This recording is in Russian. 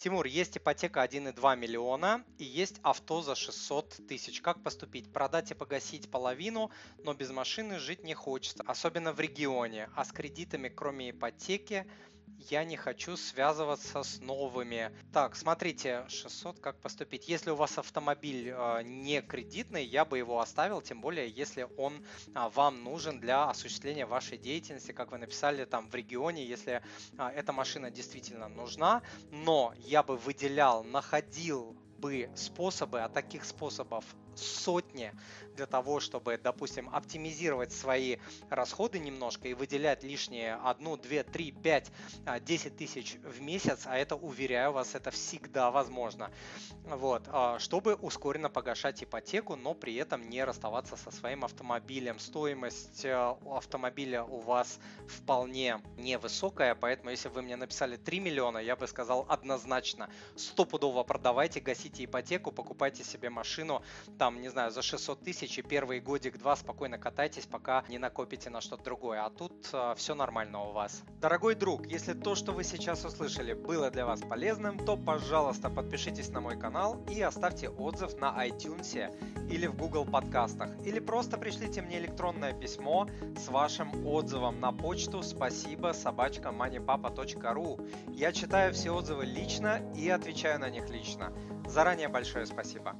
Тимур, есть ипотека 1,2 миллиона и есть авто за 600 тысяч. Как поступить? Продать и погасить половину, но без машины жить не хочется, особенно в регионе. А с кредитами, кроме ипотеки, я не хочу связываться с новыми. Так, смотрите, 600, как поступить? Если у вас автомобиль э, не кредитный, я бы его оставил, тем более, если он э, вам нужен для осуществления вашей деятельности, как вы написали там в регионе, если э, эта машина действительно нужна. Но я бы выделял, находил бы способы, а таких способов сотни для того, чтобы, допустим, оптимизировать свои расходы немножко и выделять лишние 1, 2, 3, 5, 10 тысяч в месяц, а это, уверяю вас, это всегда возможно. Вот, а, чтобы ускоренно погашать ипотеку, но при этом не расставаться со своим автомобилем. Стоимость э, автомобиля у вас вполне невысокая, поэтому если вы мне написали 3 миллиона, я бы сказал однозначно, стопудово продавайте, гасите ипотеку, покупайте себе машину, там, не знаю, за 600 тысяч и первый годик-два спокойно катайтесь, пока не накопите на что-то другое. А тут э, все нормально у вас. Дорогой друг, если то, что вы сейчас услышали, было для вас полезным, то, пожалуйста, подпишитесь на мой канал и оставьте отзыв на iTunes или в Google подкастах. Или просто пришлите мне электронное письмо с вашим отзывом на почту спасибо собачка moneypapa.ru. Я читаю все отзывы лично и отвечаю на них лично. Заранее большое спасибо.